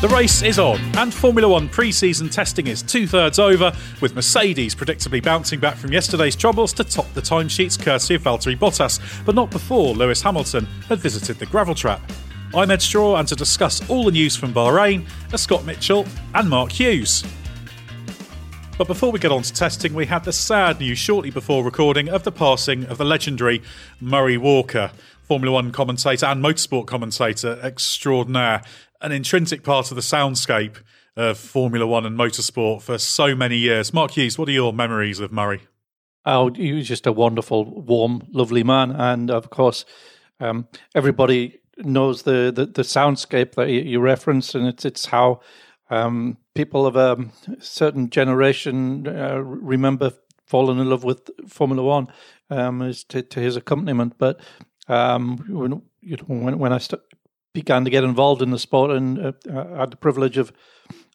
The race is on, and Formula One pre season testing is two thirds over, with Mercedes predictably bouncing back from yesterday's troubles to top the timesheets courtesy of Valtteri Bottas, but not before Lewis Hamilton had visited the gravel trap. I'm Edd Straw, and to discuss all the news from Bahrain are Scott Mitchell and Mark Hughes. But before we get on to testing, we had the sad news shortly before recording of the passing of the legendary Murray Walker, Formula One commentator and motorsport commentator extraordinaire an intrinsic part of the soundscape of Formula One and motorsport for so many years. Mark Hughes, what are your memories of Murray? Oh, he was just a wonderful, warm, lovely man, and of course, um, everybody knows the, the, the soundscape that you, referenced, and it's it's how um, people of a certain generation uh, remember falling in love with Formula One um, to, to his accompaniment. But um, when, you know, when, when I st- began to get involved in the sport and uh, I had the privilege of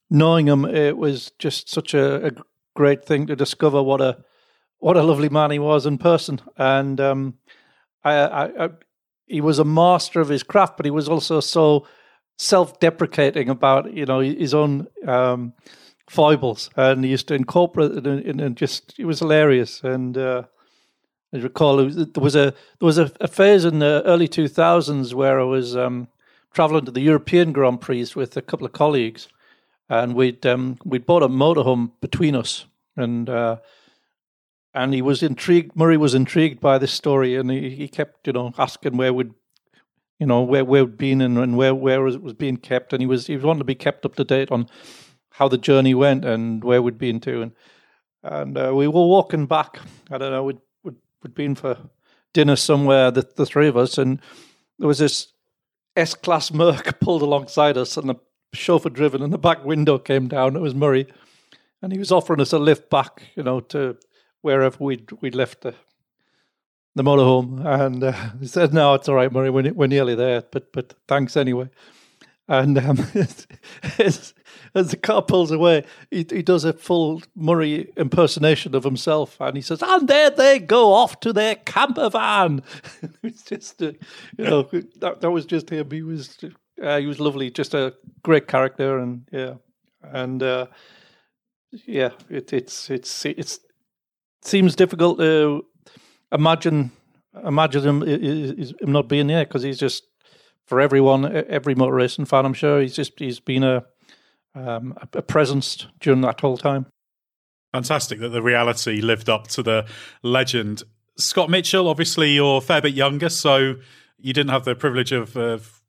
knowing him. It was just such a, a, great thing to discover what a what a lovely man he was in person. And um, I, I, I, he was a master of his craft, but he was also so self-deprecating about you know his own um, foibles, and he used to incorporate it, and, and just it was hilarious. And uh, I recall there was a there was a, a, phase in the early two thousands where I was um, traveling to the European Grand Prix with a couple of colleagues, and we'd um, we'd bought a motorhome between us, and uh, and he was intrigued. Murray was intrigued by this story, and he, he kept you know asking where we'd you know where where we'd been and, and where where it was being kept, and he was he wanted to be kept up to date on how the journey went and where we'd been to, and and uh, we were walking back. I don't know we'd we'd, we'd been for dinner somewhere, the the three of us, and there was this S Class Merc pulled alongside us and the chauffeur driven and the back window came down. It was Murray. And he was offering us a lift back, you know, to wherever we'd, we'd left the, the motorhome. And uh, he said, No, it's all right, Murray. We're, we're nearly there, but, but thanks anyway. And um, as, as the car pulls away, he, he does a full Murray impersonation of himself, and he says, "And there they go off to their camper van." it's just, uh, you know, that, that was just him. He was, uh, he was lovely, just a great character, and yeah, and uh, yeah, it, it's it's it's it seems difficult to imagine imagine him, him not being there because he's just for everyone, every motor racing fan. I'm sure he's just he's been a um, a, presence during that whole time. Fantastic that the reality lived up to the legend. Scott Mitchell, obviously you're a fair bit younger, so you didn't have the privilege of, of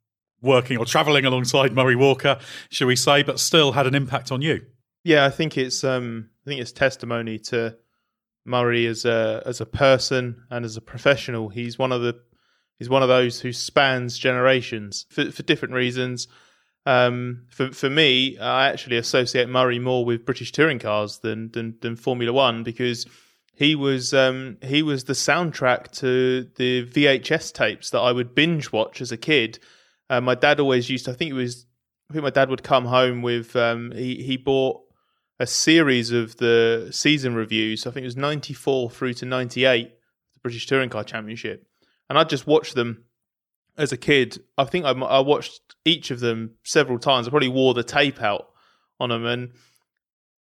working or travelling alongside Murray Walker, shall we say, but still had an impact on you. Yeah, I think it's um, I think it's testimony to Murray as a as a person and as a professional. He's one of the He's one of those who spans generations for, for different reasons. Um, for for me, I actually associate Murray more with British touring cars than than, than Formula One because he was um, he was the soundtrack to the VHS tapes that I would binge watch as a kid. Uh, my dad always used to. I think it was. I think my dad would come home with. Um, he he bought a series of the season reviews. I think it was ninety four through to ninety eight, the British Touring Car Championship, and I just watched them as a kid. I think I, I, watched each of them several times. I probably wore the tape out on them, and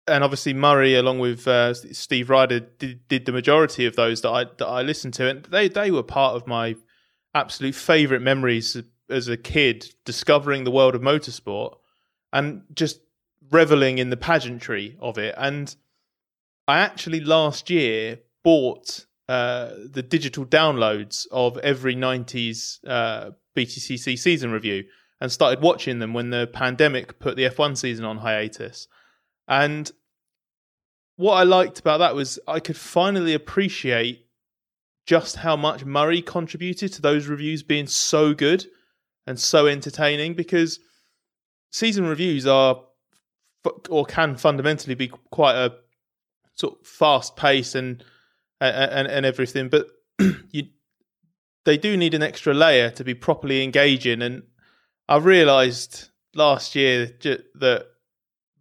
and obviously Murray, along with uh, Steve Rider, did, did the majority of those that I that I listened to, and they they were part of my absolute favorite memories as a kid, discovering the world of motorsport and just reveling in the pageantry of it. And I actually last year bought uh, the digital downloads of every 90s uh, BTCC season review and started watching them when the pandemic put the F1 season on hiatus. And what I liked about that was I could finally appreciate just how much Murray contributed to those reviews being so good and so entertaining because season reviews are or can fundamentally be quite a sort of fast pace and and, and everything. But you, they do need an extra layer to be properly engaging. And I realised last year that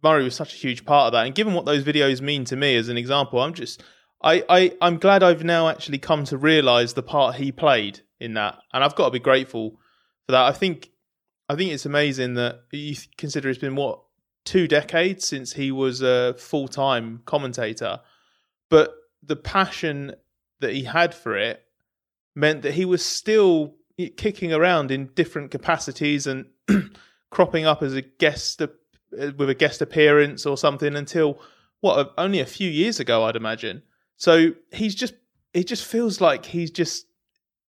Murray was such a huge part of that. And given what those videos mean to me as an example, I'm just I, I I'm glad I've now actually come to realise the part he played in that, and I've got to be grateful for that. I think I think it's amazing that you consider it's been what two decades since he was a full time commentator, but the passion that he had for it meant that he was still kicking around in different capacities and cropping up as a guest with a guest appearance or something until what only a few years ago I'd imagine. So he's just it just feels like he's just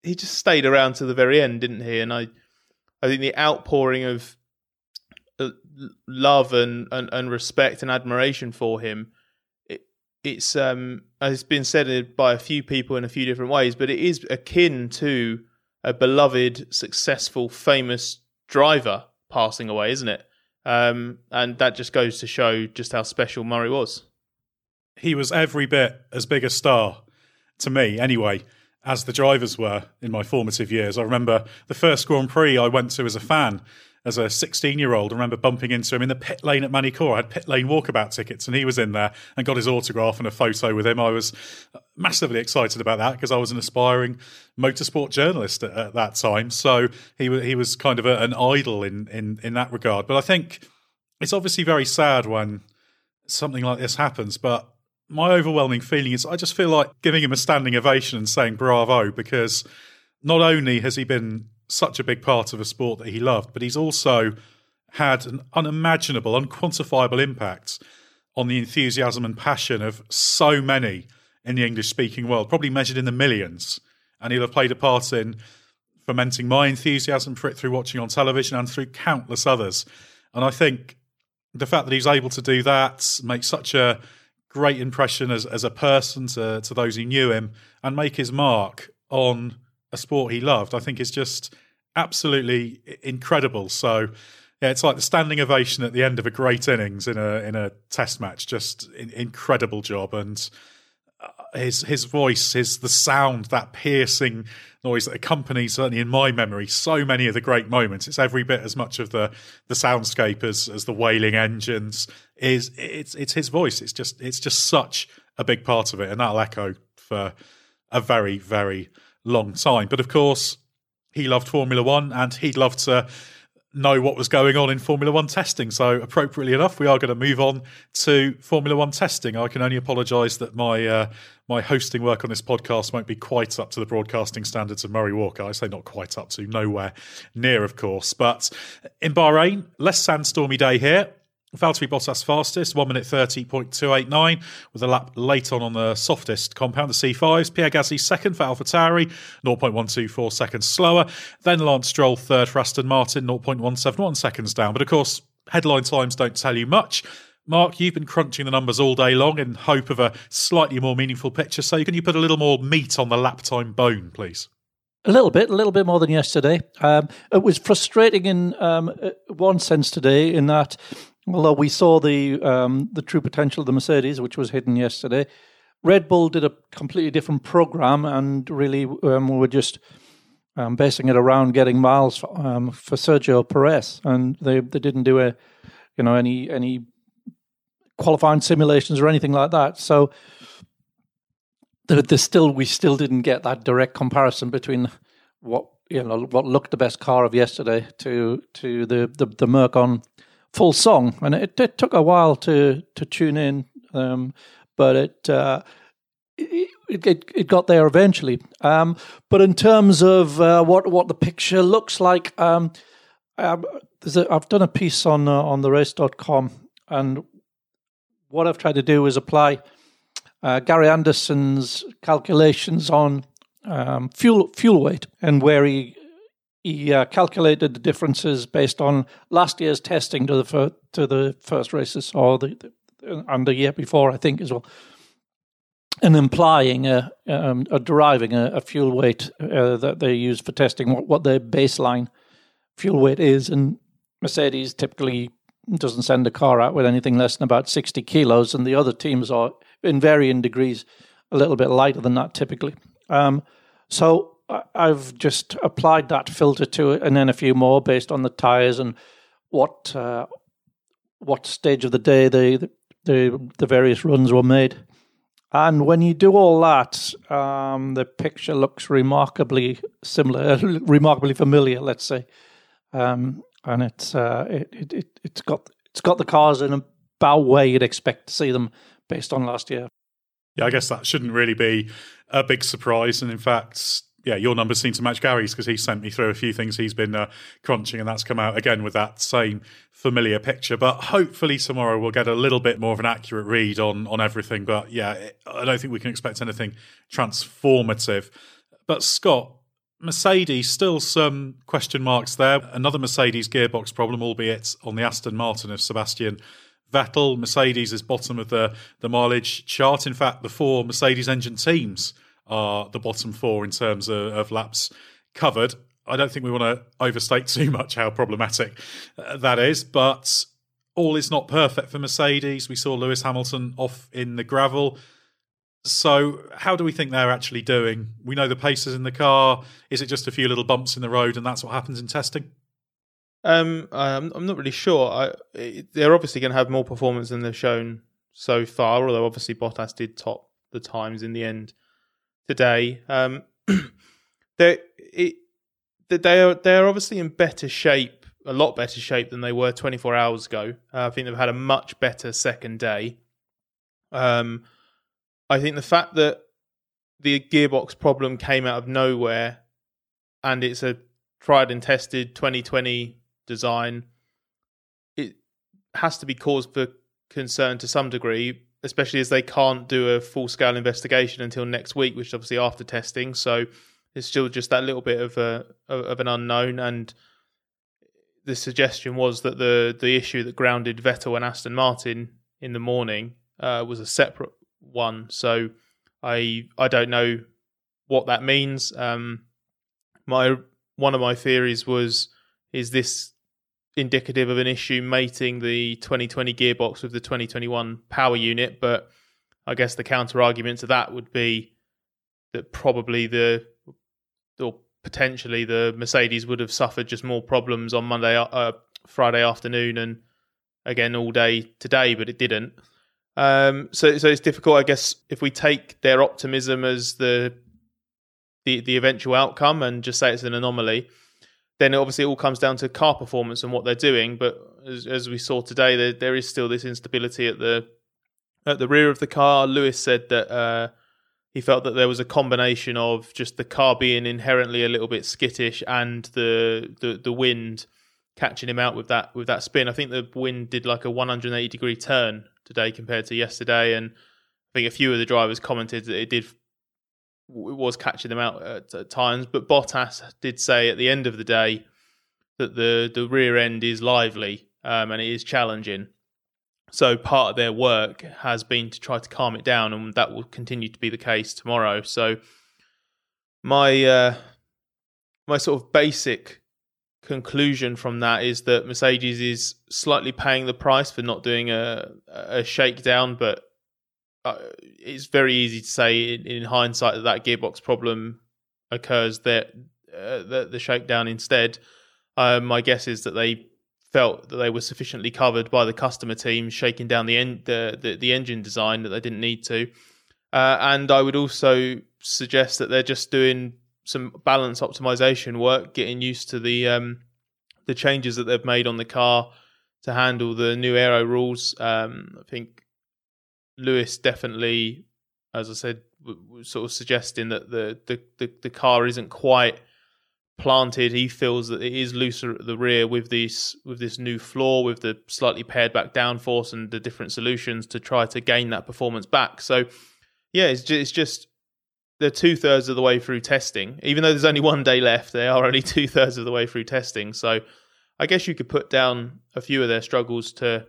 he just stayed around to the very end, didn't he? And I I think the outpouring of uh, love and, and, and respect and admiration for him it's um has been said by a few people in a few different ways, but it is akin to a beloved, successful, famous driver passing away, isn't it? Um, and that just goes to show just how special Murray was. He was every bit as big a star to me, anyway, as the drivers were in my formative years. I remember the first Grand Prix I went to as a fan as a 16 year old. I remember bumping into him in the pit lane at Magny-Cours. I had pit lane walkabout tickets, and he was in there and got his autograph and a photo with him. I was massively excited about that because I was an aspiring motorsport journalist at, at that time. So he he was kind of a, an idol in, in in that regard. But I think it's obviously very sad when something like this happens. But my overwhelming feeling is I just feel like giving him a standing ovation and saying bravo because not only has he been such a big part of a sport that he loved, but he's also had an unimaginable, unquantifiable impact on the enthusiasm and passion of so many in the English speaking world, probably measured in the millions. And he'll have played a part in fomenting my enthusiasm for it through watching on television and through countless others. And I think the fact that he's able to do that, make such a great impression as, as a person to, to those who knew him, and make his mark on a sport he loved, I think is just absolutely incredible. So yeah, it's like the standing ovation at the end of a great innings in a in a test match. Just in, incredible job, and uh, his his voice, his the sound, that piercing noise that accompanies certainly in my memory so many of the great moments. It's every bit as much of the the soundscape as as the wailing engines. Is it's it's his voice. It's just it's just such a big part of it, and that'll echo for a very very long time. But of course, he loved Formula One and he'd love to know what was going on in Formula One testing. So, appropriately enough, we are going to move on to Formula One testing. I can only apologise that my uh, my hosting work on this podcast won't be quite up to the broadcasting standards of Murray Walker. I say not quite up to, nowhere near, of course. But in Bahrain, less sandstormy day here. Valtteri Bottas fastest, 1 minute 30.289, with a lap late on on the softest compound, the C5s. Pierre Gasly second for AlphaTauri, 0.124 seconds slower. Then Lance Stroll third for Aston Martin, 0.171 seconds down. But of course, headline times don't tell you much. Mark, you've been crunching the numbers all day long in hope of a slightly more meaningful picture. So can you put a little more meat on the lap time bone, please? A little bit, a little bit more than yesterday. Um, it was frustrating in um, uh, one sense today, in that although we saw the um, the true potential of the Mercedes, which was hidden yesterday, Red Bull did a completely different program, and really um, we were just um, basing it around getting miles for, um, for Sergio Perez, and they they didn't do a you know any any qualifying simulations or anything like that. So there's still we still didn't get that direct comparison between what you know what looked the best car of yesterday to to the the, the Merc on full song, and it, it took a while to to tune in, um, but it, uh, it, it it got there eventually. Um, but in terms of uh, what what the picture looks like, um, um a, I've done a piece on uh, on the race.com, and what I've tried to do is apply uh, Gary Anderson's calculations on um, fuel fuel weight and where he he uh, calculated the differences based on last year's testing to the fir- to the first races or the, the and the year before, I think as well, and implying a, um, a deriving a, a, fuel weight uh, that they use for testing what, what their baseline fuel weight is, and Mercedes typically doesn't send a car out with anything less than about sixty kilos, and the other teams are in varying degrees a little bit lighter than that typically. Um, so I've just applied that filter to it, and then a few more based on the tires and what uh, what stage of the day the, the the various runs were made. And when you do all that, um, the picture looks remarkably similar, remarkably familiar. Let's say. Um, and it's uh, it, it, it it's got it's got the cars in about where you'd expect to see them based on last year. Yeah, I guess that shouldn't really be a big surprise. And in fact, yeah, your numbers seem to match Gary's because he sent me through a few things he's been uh, crunching, and that's come out again with that same familiar picture. But hopefully tomorrow we'll get a little bit more of an accurate read on on everything. But yeah, I don't think we can expect anything transformative. But Scott, Mercedes, still some question marks there. Another Mercedes gearbox problem, albeit on the Aston Martin of Sebastian Vettel. Mercedes is bottom of the, the mileage chart. In fact, the four Mercedes engine teams are the bottom four in terms of, of laps covered. I don't think we want to overstate too much how problematic uh, that is, but all is not perfect for Mercedes. We saw Lewis Hamilton off in the gravel. So, how do we think they're actually doing? We know the pace is in the car. Is it just a few little bumps in the road, and that's what happens in testing? Um, I'm, I'm not really sure. I, they're obviously going to have more performance than they've shown so far. Although obviously Bottas did top the times in the end today. Um, they they are they are obviously in better shape, a lot better shape than they were 24 hours ago. Uh, I think they've had a much better second day. Um, I think the fact that the gearbox problem came out of nowhere, and it's a tried and tested 2020 design, it has to be cause for concern to some degree, especially as they can't do a full scale investigation until next week, which is obviously after testing. So it's still just that little bit of a of an unknown. And the suggestion was that the the issue that grounded Vettel and Aston Martin in the morning uh, was a separate one. So I I don't know what that means. Um, my one of my theories was is this indicative of an issue mating the 2020 gearbox with the 2021 power unit? But I guess the counter argument to that would be that probably the or potentially the Mercedes would have suffered just more problems on Monday, uh, Friday afternoon, and again all day today, but it didn't. Um, so, so it's difficult, I guess, if we take their optimism as the the the eventual outcome and just say it's an anomaly. Then obviously it all comes down to car performance and what they're doing. But as, as we saw today, there, there is still this instability at the at the rear of the car. Lewis said that uh, he felt that there was a combination of just the car being inherently a little bit skittish and the the, the wind catching him out with that with that spin. I think the wind did like a 180 degree turn today compared to yesterday, and I think a few of the drivers commented that it did was catching them out at, at times. But Bottas did say at the end of the day that the the rear end is lively um, and it is challenging. So part of their work has been to try to calm it down, and that will continue to be the case tomorrow. So my uh, my sort of basic conclusion from that is that Mercedes is slightly paying the price for not doing a, a shakedown, but uh, it's very easy to say in, in, hindsight that that gearbox problem occurs that uh, the, the, shakedown instead. Um, my guess is that they felt that they were sufficiently covered by the customer team shaking down the en- the, the, the engine design that they didn't need to. Uh, and I would also suggest that they're just doing some balance optimization work, getting used to the um, the changes that they've made on the car to handle the new aero rules. Um, I think Lewis definitely, as I said, was sort of suggesting that the, the the, the car isn't quite planted. He feels that it is looser at the rear with this with this new floor, with the slightly pared back downforce and the different solutions to try to gain that performance back. So, yeah, it's it's just they're two thirds of the way through testing. Even though there's only one day left, they are only two thirds of the way through testing. So I guess you could put down a few of their struggles to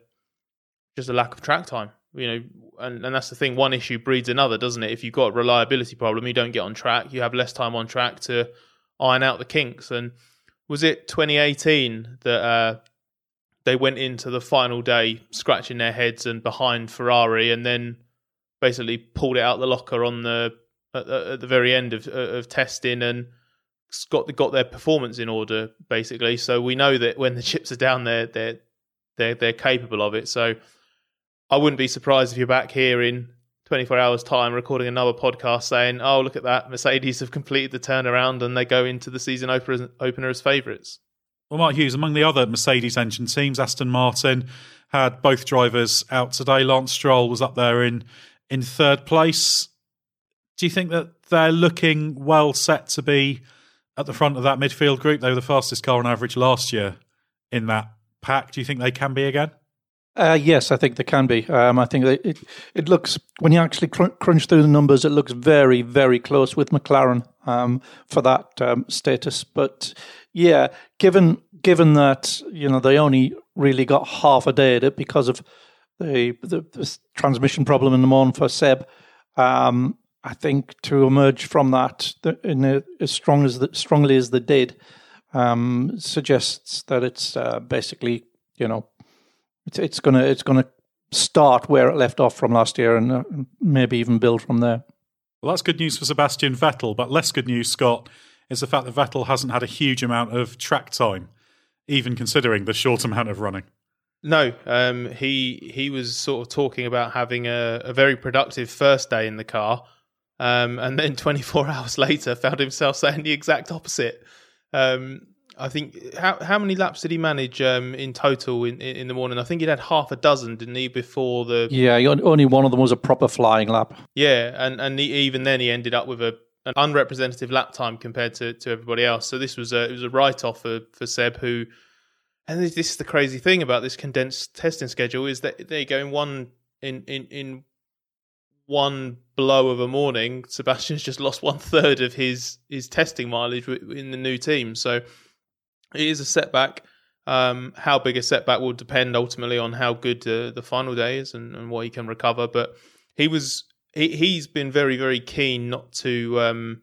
just a lack of track time. You know, and, and that's the thing. One issue breeds another, doesn't it? If you've got a reliability problem, you don't get on track. You have less time on track to iron out the kinks. And was it 2018 that uh, they went into the final day scratching their heads and behind Ferrari, and then basically pulled it out the locker on the at, at the very end of of testing and got got their performance in order basically. So we know that when the chips are down, they're they're they're they're capable of it. So I wouldn't be surprised if you're back here in 24 hours time recording another podcast saying, "Oh, look at that! Mercedes have completed the turnaround and they go into the season opener, as favourites." Well, Mark Hughes, among the other Mercedes engine teams, Aston Martin had both drivers out today. Lance Stroll was up there in in third place. Do you think that they're looking well set to be at the front of that midfield group? They were the fastest car on average last year in that pack. Do you think they can be again? Uh, yes, I think there can be. Um, I think it it looks when you actually crunch through the numbers, it looks very very close with McLaren um, for that um, status. But yeah, given given that you know they only really got half a day at it because of the the, the transmission problem in the morning for Seb. Um, I think to emerge from that in a, as strong as the, strongly as they did um, suggests that it's uh, basically you know it's it's gonna it's gonna start where it left off from last year and uh, maybe even build from there. Well, that's good news for Sebastian Vettel, but less good news, Scott, is the fact that Vettel hasn't had a huge amount of track time, even considering the short amount of running. No, um, he he was sort of talking about having a, a very productive first day in the car, um, and then 24 hours later found himself saying the exact opposite. Um, I think how how many laps did he manage um, in total in, in the morning? I think he had half a dozen, didn't he? Before the yeah, only one of them was a proper flying lap. Yeah, and and he, even then he ended up with a an unrepresentative lap time compared to, to everybody else. So this was a it was a write off for for Seb who. And this is the crazy thing about this condensed testing schedule is that they go in one in in in one blow of a morning. Sebastian's just lost one third of his his testing mileage in the new team. So it is a setback. Um, how big a setback will depend ultimately on how good uh, the final day is and, and, what he can recover. But he was he, he's been very very keen not to um,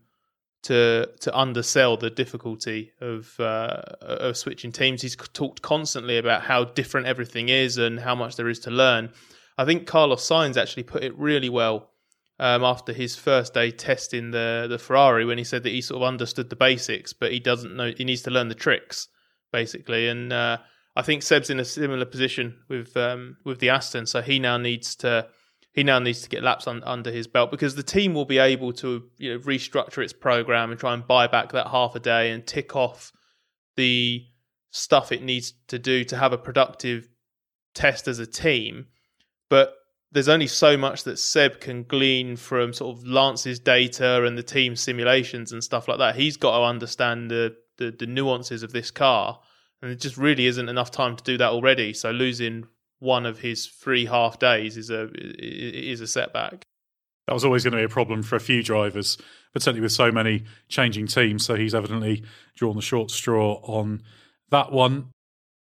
to to undersell the difficulty of uh, of switching teams. He's talked constantly about how different everything is and how much there is to learn. I think Carlos Sainz actually put it really well um, after his first day testing the the Ferrari when he said that he sort of understood the basics, but he doesn't know he needs to learn the tricks basically. And uh, I think Seb's in a similar position with um, with the Aston, so he now needs to he now needs to get laps un, under his belt because the team will be able to you know restructure its program and try and buy back that half a day and tick off the stuff it needs to do to have a productive test as a team. But there's only so much that Seb can glean from sort of Lance's data and the team simulations and stuff like that. He's got to understand the, the, the nuances of this car, and it just really isn't enough time to do that already. So losing one of his three half days is a is a setback. That was always going to be a problem for a few drivers, but certainly with so many changing teams. So he's evidently drawn the short straw on that one.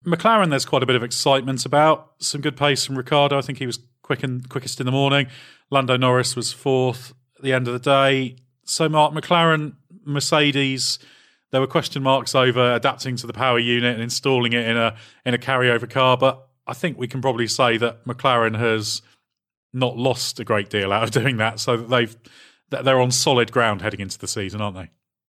McLaren, there's quite a bit of excitement about. Some good pace from Ricciardo. I think he was quick and quickest in the morning. Lando Norris was fourth at the end of the day. So Mark McLaren, Mercedes, there were question marks over adapting to the power unit and installing it in a in a carryover car, but I think we can probably say that McLaren has not lost a great deal out of doing that, so that they've they're on solid ground heading into the season, aren't they?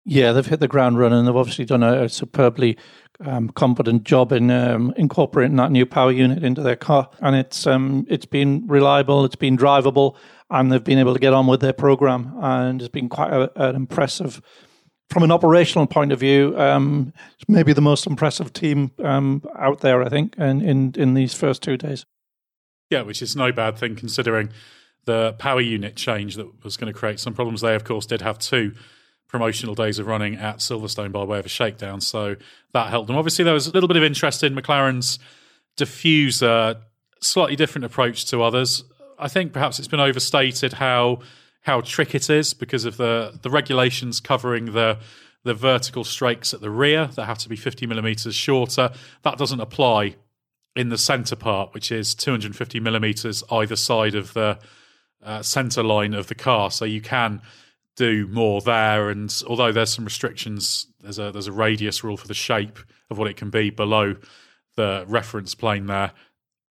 Yeah, they've hit the ground running. They've obviously done a, a superbly um, competent job in um, incorporating that new power unit into their car, and it's um, it's been reliable, it's been drivable, and they've been able to get on with their program, and it's been quite a, an impressive. From an operational point of view, um, maybe the most impressive team um, out there, I think, in, in in these first two days. Yeah, which is no bad thing considering the power unit change that was going to create some problems. They, of course, did have two promotional days of running at Silverstone by way of a shakedown. So that helped them. Obviously, there was a little bit of interest in McLaren's diffuser, slightly different approach to others. I think perhaps it's been overstated how how trick it is because of the the regulations covering the the vertical strakes at the rear that have to be 50 millimeters shorter. That doesn't apply in the center part, which is 250 millimeters either side of the uh, center line of the car. So you can do more there. And although there's some restrictions, there's a there's a radius rule for the shape of what it can be below the reference plane there.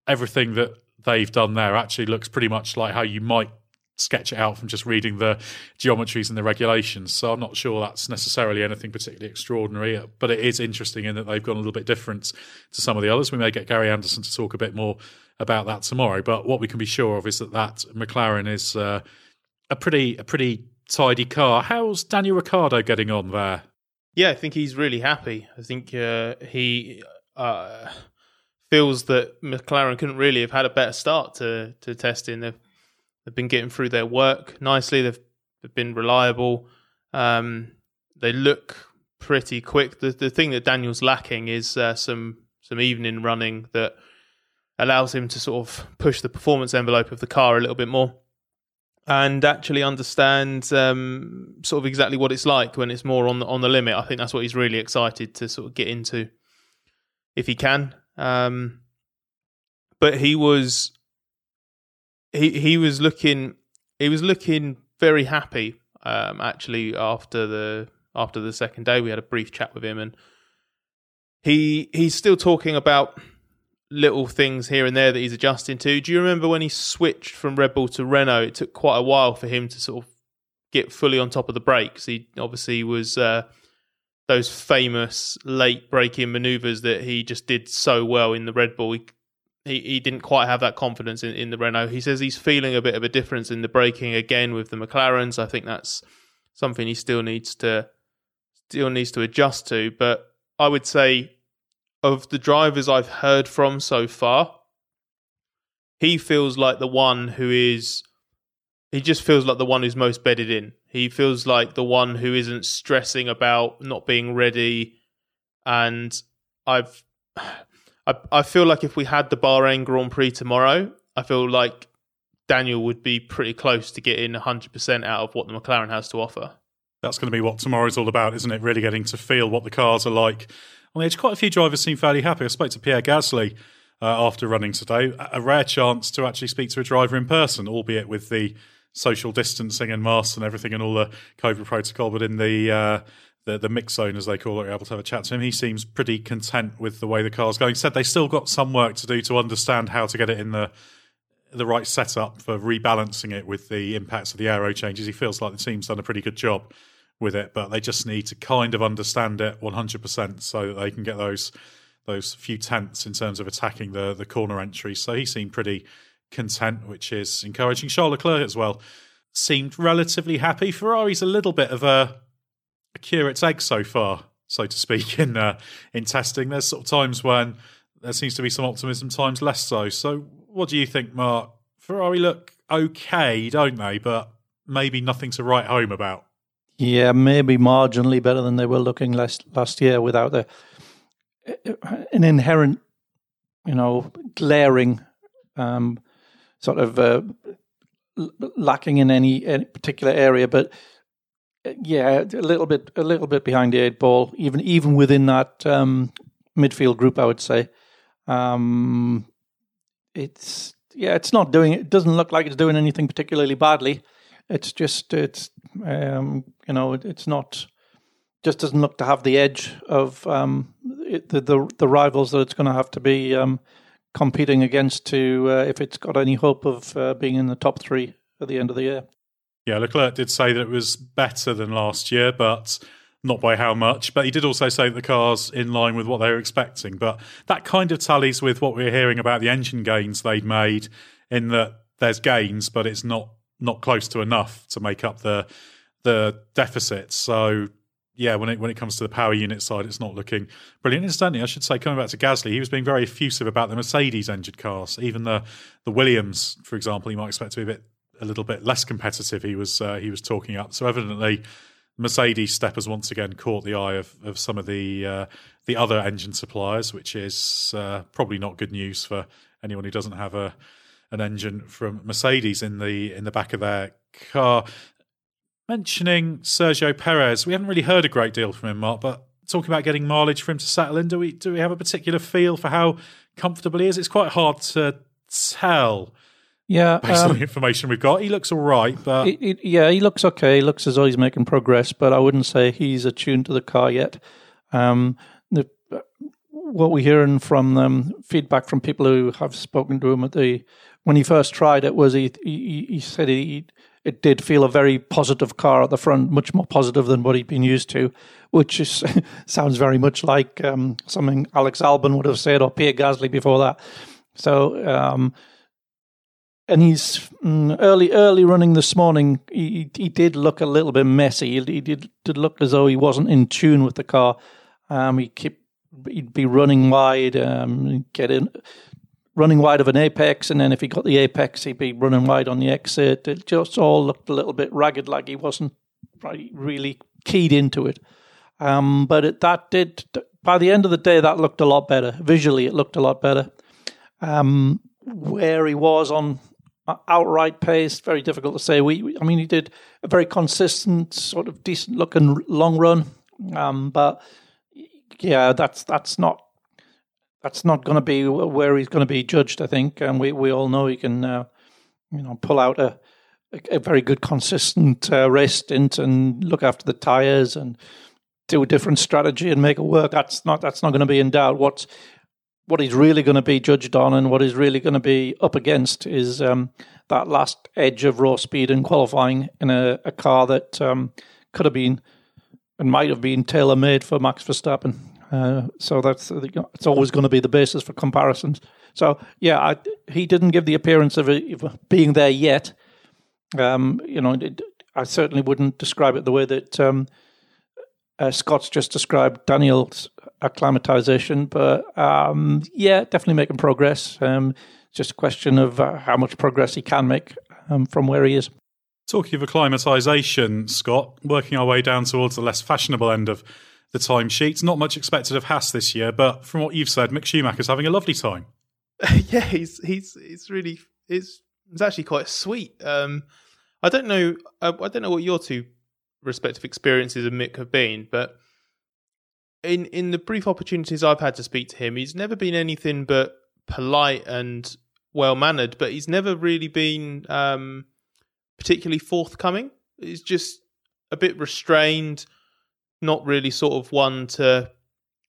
Everything that they've done there actually looks pretty much like how you might sketch it out from just reading the geometries and the regulations. So I'm not sure that's necessarily anything particularly extraordinary, but it is interesting in that they've gone a little bit different to some of the others. We may get Gary Anderson to talk a bit more about that tomorrow. But what we can be sure of is that that McLaren is uh, a pretty a pretty tidy car. How's Daniel Ricciardo getting on there? Yeah, I think he's really happy. I think uh, he uh, feels that McLaren couldn't really have had a better start to to testing. They've they've been getting through their work nicely. They've, they've been reliable. Um, they look pretty quick. The the thing that Daniel's lacking is uh, some some evening running that allows him to sort of push the performance envelope of the car a little bit more and actually understand um, sort of exactly what it's like when it's more on the on the limit. I think that's what he's really excited to sort of get into, if he can. Um, but he was he he was looking he was looking very happy um, actually after the after the second day. We had a brief chat with him, and he he's still talking about little things here and there that he's adjusting to. Do you remember when he switched from Red Bull to Renault? It took quite a while for him to sort of get fully on top of the brakes. He obviously was uh, those famous late braking maneuvers that he just did so well in the Red Bull. He, he, he didn't quite have that confidence in, in the Renault. He says he's feeling a bit of a difference in the braking again with the McLarens. I think that's something he still needs to still needs to adjust to. But I would say of the drivers I've heard from so far, he feels like the one who is. He just feels like the one who's most bedded in. He feels like the one who isn't stressing about not being ready. And I've, I, I feel like if we had the Bahrain Grand Prix tomorrow, I feel like Daniel would be pretty close to getting 100% out of what the McLaren has to offer. That's going to be what tomorrow's all about, isn't it? Really getting to feel what the cars are like on the edge. Quite a few drivers seem fairly happy. I spoke to Pierre Gasly uh, after running today. A rare chance to actually speak to a driver in person, albeit with the social distancing and masks and everything and all the COVID protocol. But in the uh, the, the mix zone, as they call it, able to have a chat to him. He seems pretty content with the way the car's going. Said they still got some work to do to understand how to get it in the the right setup for rebalancing it with the impacts of the aero changes. He feels like the team's done a pretty good job with it, but they just need to kind of understand it 100% so that they can get those those few tenths in terms of attacking the the corner entry. So he seemed pretty content, which is encouraging. Charles Leclerc as well seemed relatively happy. Ferrari's a little bit of a, a curate's egg so far, so to speak, in uh, in testing. There's sort of times when there seems to be some optimism, times less so. So, what do you think, Mark? Ferrari look okay, don't they? But maybe nothing to write home about. Yeah, maybe marginally better than they were looking last last year without the an inherent, you know, glaring um, sort of uh, lacking in any, any particular area. But uh, yeah, a little bit a little bit behind the eight ball, even even within that um, midfield group, I would say. Um, it's yeah, it's not doing. It doesn't look like it's doing anything particularly badly. It's just it's um, you know it's not just doesn't look to have the edge of um, it, the, the, the rivals that it's going to have to be um, competing against to uh, if it's got any hope of uh, being in the top three at the end of the year. Yeah, Leclerc did say that it was better than last year, but not by how much. But he did also say that the car's in line with what they were expecting. But that kind of tallies with what we we're hearing about the engine gains they'd made, in that there's gains, but it's not not close to enough to make up the the deficit. So yeah, when it when it comes to the power unit side, it's not looking brilliant. Incidentally, I should say, coming back to Gasly, he was being very effusive about the Mercedes engined cars. Even the the Williams, for example, you might expect to be a bit a little bit less competitive. He was uh, he was talking up. So evidently, Mercedes step has once again caught the eye of, of some of the uh, the other engine suppliers, which is uh, probably not good news for anyone who doesn't have a an engine from Mercedes in the in the back of their car. Mentioning Sergio Perez, we haven't really heard a great deal from him, Mark, but talking about getting mileage for him to settle in, do we do we have a particular feel for how comfortable he is? It's quite hard to tell. Yeah, based um, on the information we've got, he looks all right, but it, it, yeah, he looks okay. He looks as though he's making progress, but I wouldn't say he's attuned to the car yet. Um, what we're hearing from um, feedback from people who have spoken to him at the when he first tried it was he he, he said he it did feel a very positive car at the front, much more positive than what he'd been used to, which is, sounds very much like um, something Alex Albon would have said or Pierre Gasly before that. So um, and he's mm, early early running this morning. He he did look a little bit messy. He, he did did look as though he wasn't in tune with the car. Um, he kept he'd be running wide, um, get in, running wide of an apex, and then if he got the apex, he'd be running wide on the exit. It just all looked a little bit ragged, like he wasn't really keyed into it. Um, but it, that did, by the end of the day, that looked a lot better. Visually, it looked a lot better. Um, where he was on outright pace, very difficult to say. We, I mean, he did a very consistent, sort of decent looking long run. Um, but yeah, that's that's not that's not going to be where he's going to be judged. I think, and we we all know he can, uh, you know, pull out a a, very good consistent uh, race stint and look after the tires and do a different strategy and make it work. That's not that's not going to be in doubt. What's what he's really going to be judged on and what he's really going to be up against is um, that last edge of raw speed and qualifying in a, a car that um, could have been and might have been tailor made for Max Verstappen. Uh, so that's it's always going to be the basis for comparisons. So yeah, I, he didn't give the appearance of, a, of being there yet. Um, you know, it, I certainly wouldn't describe it the way that um, uh, Scott's just described Daniel's acclimatization, but um, yeah, definitely making progress. Um, just a question of uh, how much progress he can make um, from where he is. Talking of acclimatization, Scott, working our way down towards the less fashionable end of the timesheets. Not much expected of Haas this year, but from what you've said, Mick Schumacher's having a lovely time. yeah, he's he's it's really it's it's actually quite sweet. Um, I don't know I, I don't know what your two respective experiences of Mick have been, but in in the brief opportunities I've had to speak to him, he's never been anything but polite and well mannered, but he's never really been um, particularly forthcoming. He's just a bit restrained, not really sort of one to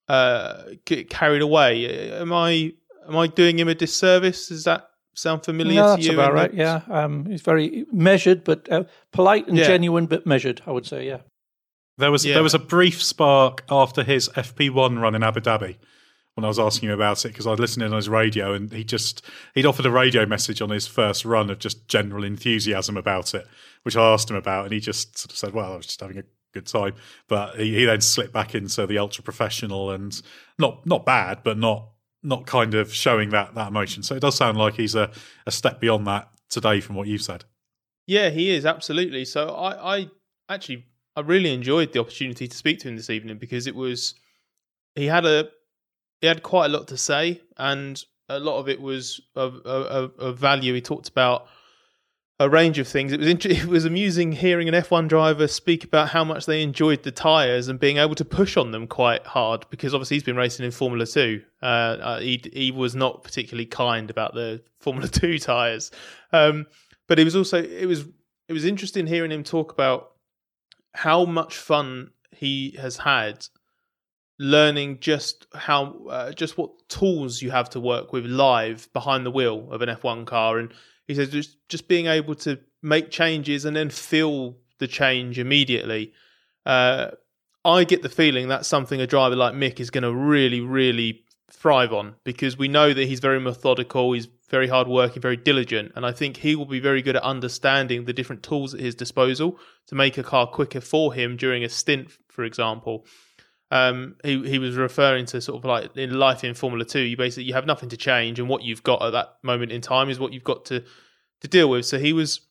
uh, get carried away. Am I am I doing him a disservice? Does that sound familiar no, to you? That's about right. Yeah, um, he's very measured, but uh, polite and yeah. genuine, but measured. I would say, yeah. There was yeah. there was a brief spark after his FP1 run in Abu Dhabi when I was asking him about it because I was listening on his radio and he just he'd offered a radio message on his first run of just general enthusiasm about it, which I asked him about, and he just sort of said, "Well, I was just having a good time," but he, he then slipped back into the ultra professional and not not bad, but not not kind of showing that that emotion. So it does sound like he's a, a step beyond that today from what you've said. Yeah, he is absolutely. So I, I actually I really enjoyed the opportunity to speak to him this evening because it was he had a he had quite a lot to say and a lot of it was of, of, of value. He talked about a range of things. It was it was amusing hearing an F1 driver speak about how much they enjoyed the tires and being able to push on them quite hard because obviously he's been racing in Formula Two. Uh, uh, he he was not particularly kind about the Formula Two tires, um, but it was also it was it was interesting hearing him talk about how much fun he has had learning just how uh, just what tools you have to work with live behind the wheel of an F1 car. And he says just just being able to make changes and then feel the change immediately. Uh, I get the feeling that's something a driver like Mick is going to really really thrive on because we know that he's very methodical he's very hard working, very diligent, and I think he will be very good at understanding the different tools at his disposal to make a car quicker for him during a stint, for example. Um, he he was referring to sort of like in life in Formula Two, you basically you have nothing to change, and what you've got at that moment in time is what you've got to to deal with. So he was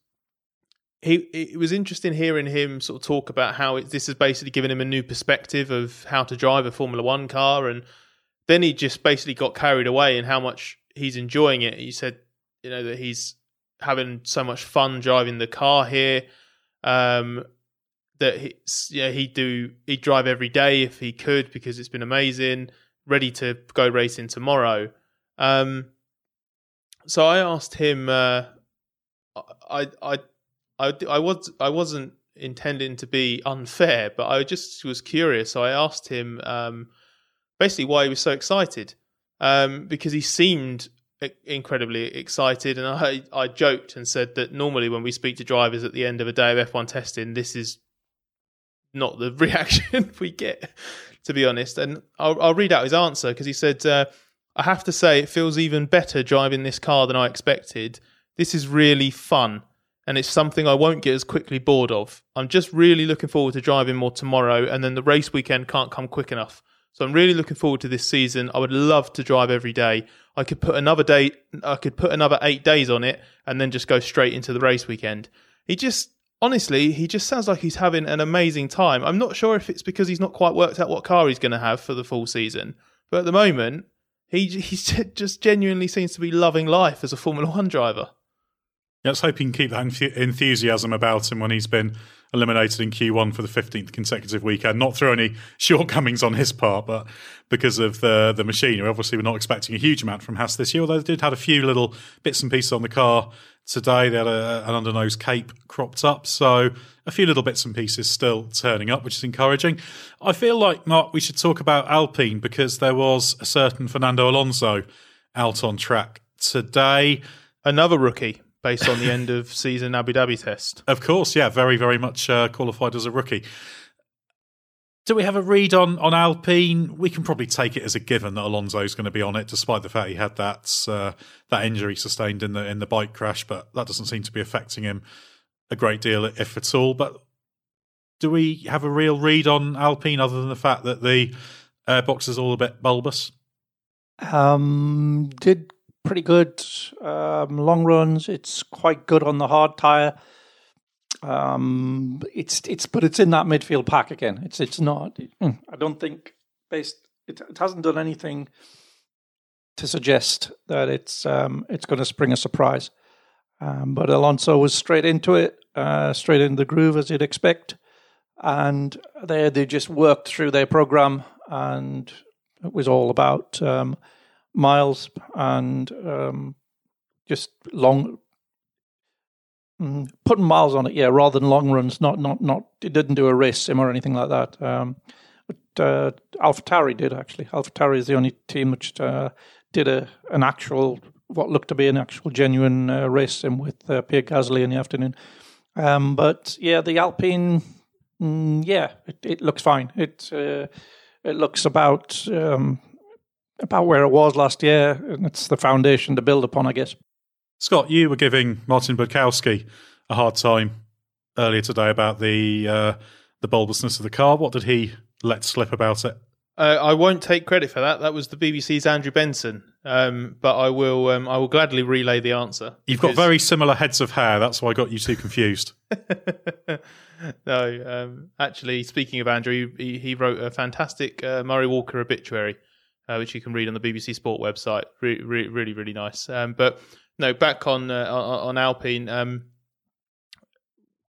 he it was interesting hearing him sort of talk about how it, this has basically given him a new perspective of how to drive a Formula One car, and then he just basically got carried away in how much he's enjoying it. He said, you know, that he's having so much fun driving the car here. Um, that he, yeah, he'd do, he'd drive every day if he could because it's been amazing. Ready to go racing tomorrow. Um, so I asked him. Uh, I, I, I, I was, I wasn't intending to be unfair, but I just was curious. So I asked him um, basically why he was so excited um, because he seemed incredibly excited. And I, I joked and said that normally when we speak to drivers at the end of a day of F1 testing, this is not the reaction we get, to be honest. And I'll, I'll read out his answer because he said, uh, I have to say, it feels even better driving this car than I expected. this is really fun and it's something I won't get as quickly bored of. I'm just really looking forward to driving more tomorrow, and then the race weekend can't come quick enough. So I'm really looking forward to this season. I would love to drive every day. I could put another day, I could put another eight days on it, and then just go straight into the race weekend. He just, honestly, he just sounds like he's having an amazing time. I'm not sure if it's because he's not quite worked out what car he's going to have for the full season, but at the moment, he he just genuinely seems to be loving life as a Formula One driver. Let's hope he can keep that enthusiasm about him when he's been eliminated in Q1 for the 15th consecutive weekend. Not through any shortcomings on his part, but because of the the machinery. Obviously, we're not expecting a huge amount from Haas this year, although they did have a few little bits and pieces on the car today. They had a, an undernose cape cropped up, so a few little bits and pieces still turning up, which is encouraging. I feel like, Mark, we should talk about Alpine because there was a certain Fernando Alonso out on track today. Another rookie based on the end of season Abu Dhabi test. Of course, yeah, very, very much uh, qualified as a rookie. Do we have a read on, on Alpine? We can probably take it as a given that Alonso's going to be on it, despite the fact he had that uh, that injury sustained in the in the bike crash. But that doesn't seem to be affecting him a great deal, if at all. But do we have a real read on Alpine other than the fact that the airbox is all a bit bulbous? Um, did pretty good um, long runs. It's quite good on the hard tire. Um, it's it's but it's in that midfield pack again. It's it's not. Hmm, I don't think based. It, it hasn't done anything to suggest that it's um, it's going to spring a surprise. Um, but Alonso was straight into it, uh, straight in the groove as you'd expect, and they they just worked through their program, and it was all about um, miles and um, just long mm, putting miles on it, yeah, rather than long runs. Not not not. It didn't do a race sim or anything like that. Um, but uh, AlphaTauri did actually. AlphaTauri is the only team which uh, did a an actual what looked to be an actual genuine uh, race sim with uh, Pierre Gasly in the afternoon. Um, but yeah, the Alpine, mm, yeah, it, it, looks fine. It uh, it looks about um, about where it was last year, and it's the foundation to build upon, I guess. Scott, you were giving Marcin Budkowski a hard time earlier today about the uh, the bulbousness of the car. What did he let slip about it? Uh, I won't take credit for that. That was the BBC's Andrew Benson, um, but I will. Um, I will gladly relay the answer. You've got very similar heads of hair. That's why I got you two confused. no, um, actually, speaking of Andrew, he, he wrote a fantastic uh, Murray Walker obituary uh, which you can read on the BBC Sport website. Re- re- really, really nice. Um, but no, back on uh, on, Alpine, um,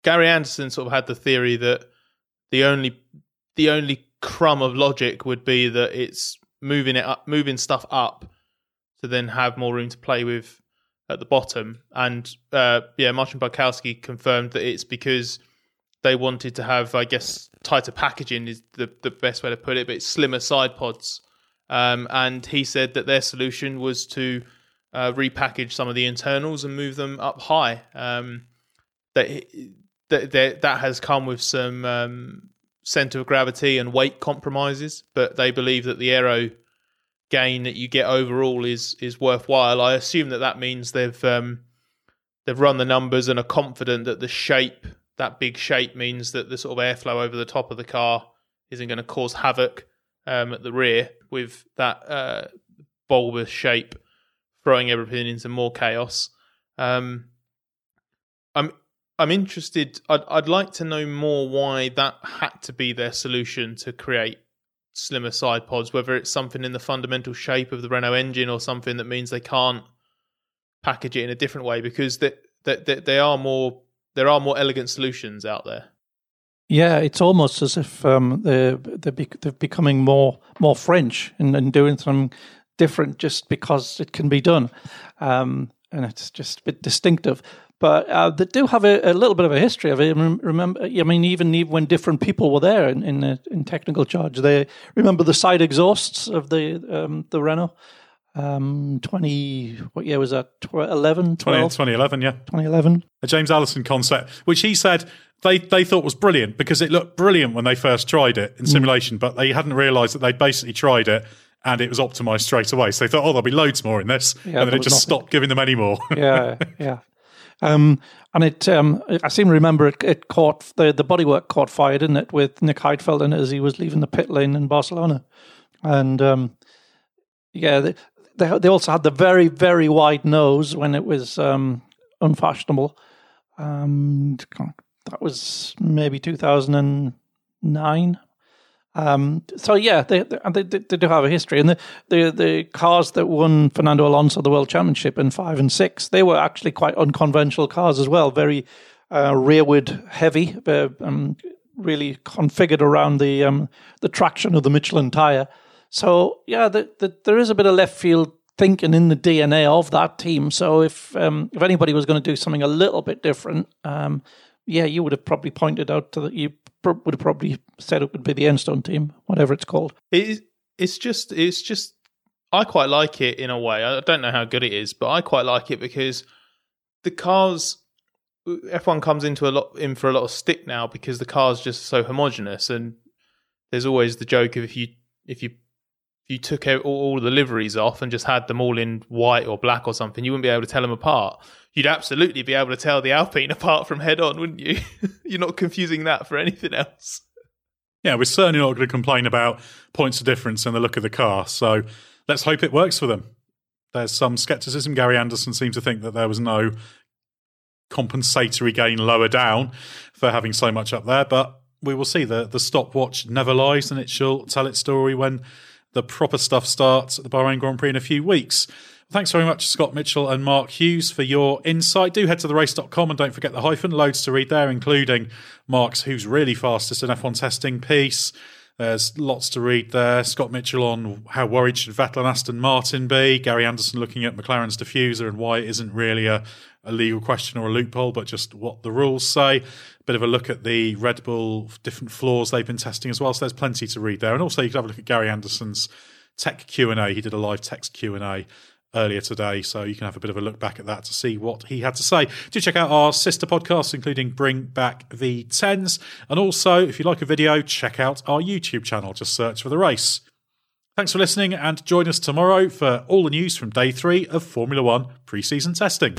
Gary Anderson sort of had the theory that the only the only crumb of logic would be that it's moving it up, moving stuff up to then have more room to play with at the bottom. And uh, yeah, Marcin Budkowski confirmed that it's because they wanted to have, I guess, tighter packaging is the the best way to put it, but it's slimmer side pods um, and he said that their solution was to uh, repackage some of the internals and move them up high. Um, that, that that has come with some um, center of gravity and weight compromises, but they believe that the aero gain that you get overall is is worthwhile. I assume that that means they've um, they've run the numbers and are confident that the shape, that big shape, means that the sort of airflow over the top of the car isn't going to cause havoc um, at the rear with that uh, bulbous shape, throwing everything into more chaos. Um, I'm I'm interested. I'd I'd like to know more why that had to be their solution to create slimmer side pods. Whether it's something in the fundamental shape of the Renault engine or something that means they can't package it in a different way because that that they, they are more there are more elegant solutions out there. Yeah, it's almost as if um, they're they're, they're, becoming more more French and, and, doing something different just because it can be done, um, and it's just a bit distinctive. But uh, they do have a, a, little bit of a history of it. Remember, I mean, even, even when different people were there in in, in technical charge, they remember the side exhausts of the um, the Renault. Um, 20, what year was that? 11, 12? 2011, yeah. 2011. A James Allison concept, which he said they, they thought was brilliant because it looked brilliant when they first tried it in mm. simulation, mm. but they hadn't realised that they'd basically tried it and it was optimized straight away. So they thought, oh, there'll be loads more in this. Yeah, and then it just nothing. stopped giving them any more. yeah, yeah. Um, and it, um, I seem to remember it, it caught the the bodywork caught fire, didn't it, with Nick Heidfeld in it as he was leaving the pit lane in Barcelona, and um, yeah, they, they, they also had the very very wide nose when it was um, unfashionable. Um, that was maybe two thousand and nine. Um, so yeah, they, they, they do have a history, and the, the the cars that won Fernando Alonso the World Championship in five and six, they were actually quite unconventional cars as well, very uh, rearward heavy, uh, um, really configured around the um, the traction of the Michelin tire. So yeah, the, the, there is a bit of left field thinking in the DNA of that team. So if um, if anybody was going to do something a little bit different, um, yeah, you would have probably pointed out to that you would have probably said it would be the Enstone team, whatever it's called. It, it's just, it's just, I quite like it in a way. I don't know how good it is, but I quite like it because the cars, F1 comes into a lot in for a lot of stick now because the car's just so homogenous, and there's always the joke of if you if you you took out all, all the liveries off and just had them all in white or black or something, you wouldn't be able to tell them apart you'd absolutely be able to tell the Alpine apart from head on, wouldn't you? You're not confusing that for anything else. Yeah, we're certainly not going to complain about points of difference in the look of the car. So let's hope it works for them. There's some skepticism. Gary Anderson seems to think that there was no compensatory gain lower down for having so much up there, but we will see. The the stopwatch never lies, and it shall tell its story when the proper stuff starts at the Bahrain Grand Prix in a few weeks. Thanks very much, Scott Mitchell and Mark Hughes, for your insight. Do head to the race.com and don't forget the hyphen. Loads to read there, including Mark's Who's Really Fastest in F1 Testing piece. There's lots to read there. Scott Mitchell on how worried should Vettel and Aston Martin be. Gary Anderson looking at McLaren's diffuser and why it isn't really a, a legal question or a loophole, but just what the rules say. A bit of a look at the Red Bull different floors they've been testing as well. So there's plenty to read there. And also you could have a look at Gary Anderson's tech Q&A. He did a live text Q&A earlier today. So you can have a bit of a look back at that to see what he had to say. Do check out our sister podcasts, including Bring Back the Tens. And also, if you like a video, check out our YouTube channel. Just search for the race. Thanks for listening and join us tomorrow for all the news from day three of Formula One preseason testing.